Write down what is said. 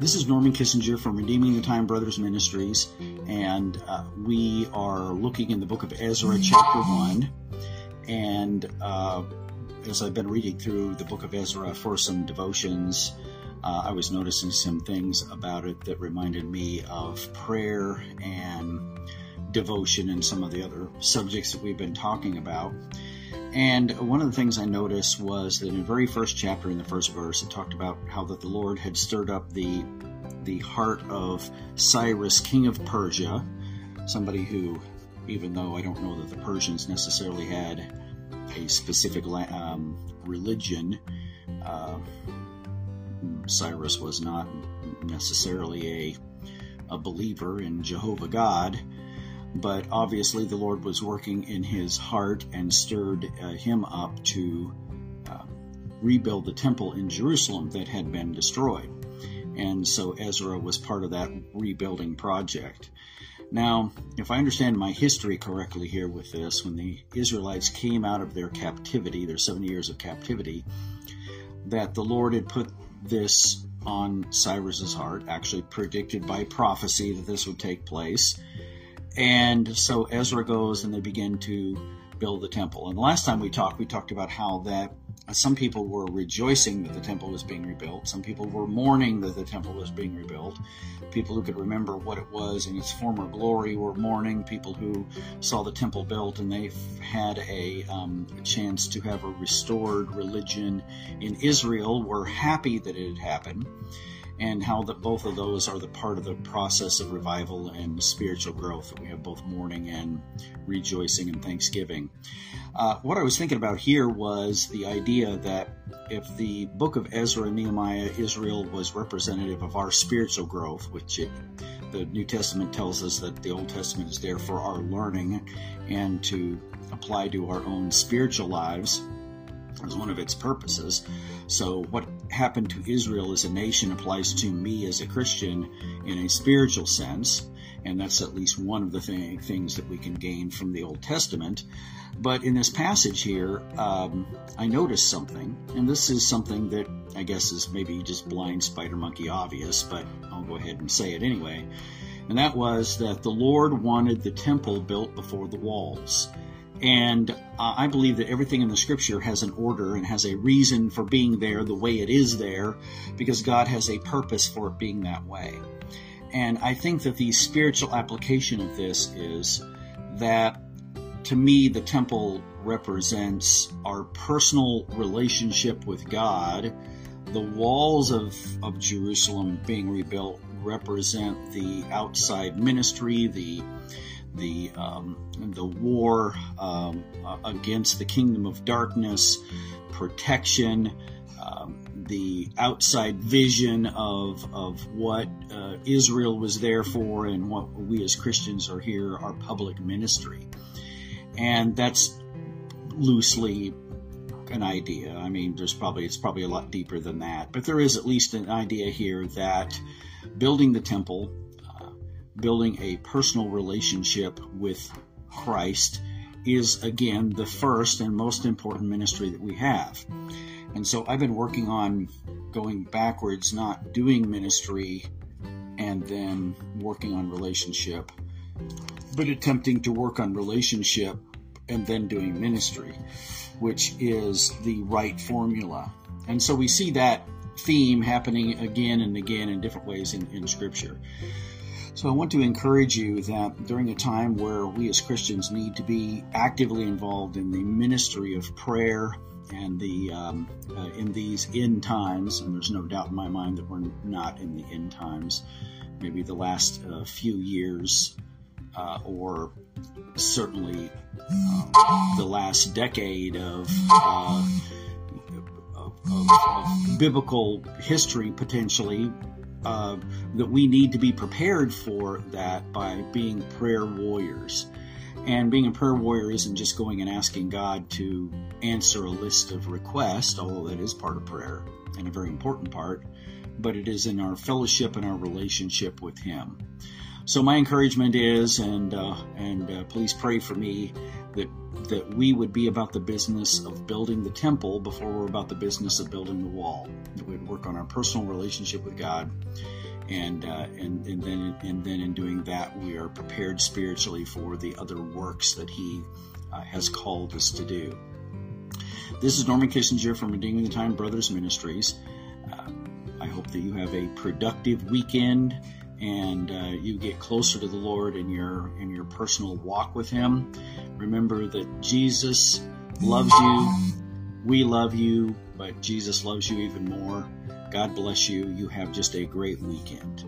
This is Norman Kissinger from Redeeming the Time Brothers Ministries, and uh, we are looking in the book of Ezra, chapter 1. And uh, as I've been reading through the book of Ezra for some devotions, uh, I was noticing some things about it that reminded me of prayer and devotion and some of the other subjects that we've been talking about. And one of the things I noticed was that in the very first chapter, in the first verse, it talked about how that the Lord had stirred up the the heart of Cyrus, king of Persia, somebody who, even though I don't know that the Persians necessarily had a specific um, religion, uh, Cyrus was not necessarily a a believer in Jehovah God but obviously the Lord was working in his heart and stirred uh, him up to uh, rebuild the temple in Jerusalem that had been destroyed. And so Ezra was part of that rebuilding project. Now, if I understand my history correctly here with this, when the Israelites came out of their captivity, their 70 years of captivity, that the Lord had put this on Cyrus's heart, actually predicted by prophecy that this would take place and so Ezra goes and they begin to build the temple. And the last time we talked, we talked about how that some people were rejoicing that the temple was being rebuilt. Some people were mourning that the temple was being rebuilt. People who could remember what it was in its former glory were mourning. People who saw the temple built and they had a, um, chance to have a restored religion in Israel were happy that it had happened and how that both of those are the part of the process of revival and spiritual growth we have both mourning and rejoicing and thanksgiving. Uh, what I was thinking about here was the idea that if the book of Ezra and Nehemiah, Israel was representative of our spiritual growth, which it, the New Testament tells us that the Old Testament is there for our learning and to apply to our own spiritual lives as one of its purposes. So, what happened to Israel as a nation applies to me as a Christian in a spiritual sense, and that's at least one of the th- things that we can gain from the Old Testament. But in this passage here, um, I noticed something, and this is something that I guess is maybe just blind spider monkey obvious, but I'll go ahead and say it anyway. And that was that the Lord wanted the temple built before the walls. And uh, I believe that everything in the scripture has an order and has a reason for being there the way it is there because God has a purpose for it being that way. And I think that the spiritual application of this is that to me, the temple represents our personal relationship with God. The walls of, of Jerusalem being rebuilt represent the outside ministry, the the um, the war um, against the kingdom of darkness, protection, um, the outside vision of of what uh, Israel was there for, and what we as Christians are here, our public ministry, and that's loosely an idea. I mean, there's probably it's probably a lot deeper than that, but there is at least an idea here that building the temple building a personal relationship with Christ is again the first and most important ministry that we have. And so I've been working on going backwards, not doing ministry and then working on relationship, but attempting to work on relationship and then doing ministry, which is the right formula. And so we see that theme happening again and again in different ways in, in Scripture. So I want to encourage you that during a time where we as Christians need to be actively involved in the ministry of prayer and the um, uh, in these end times, and there's no doubt in my mind that we're not in the end times. Maybe the last uh, few years, uh, or certainly uh, the last decade of, uh, of, of, of biblical history, potentially uh, that we need to be prepared for that by being prayer warriors. And being a prayer warrior isn't just going and asking God to answer a list of requests, although that is part of prayer and a very important part, but it is in our fellowship and our relationship with Him. So my encouragement is, and uh, and uh, please pray for me that that we would be about the business of building the temple before we're about the business of building the wall. That we'd work on our personal relationship with God, and uh, and and then and then in doing that, we are prepared spiritually for the other works that He uh, has called us to do. This is Norman Kissinger from Redeeming the Time Brothers Ministries. Uh, I hope that you have a productive weekend and uh, you get closer to the Lord in your in your personal walk with Him. Remember that Jesus loves you. We love you, but Jesus loves you even more. God bless you. You have just a great weekend.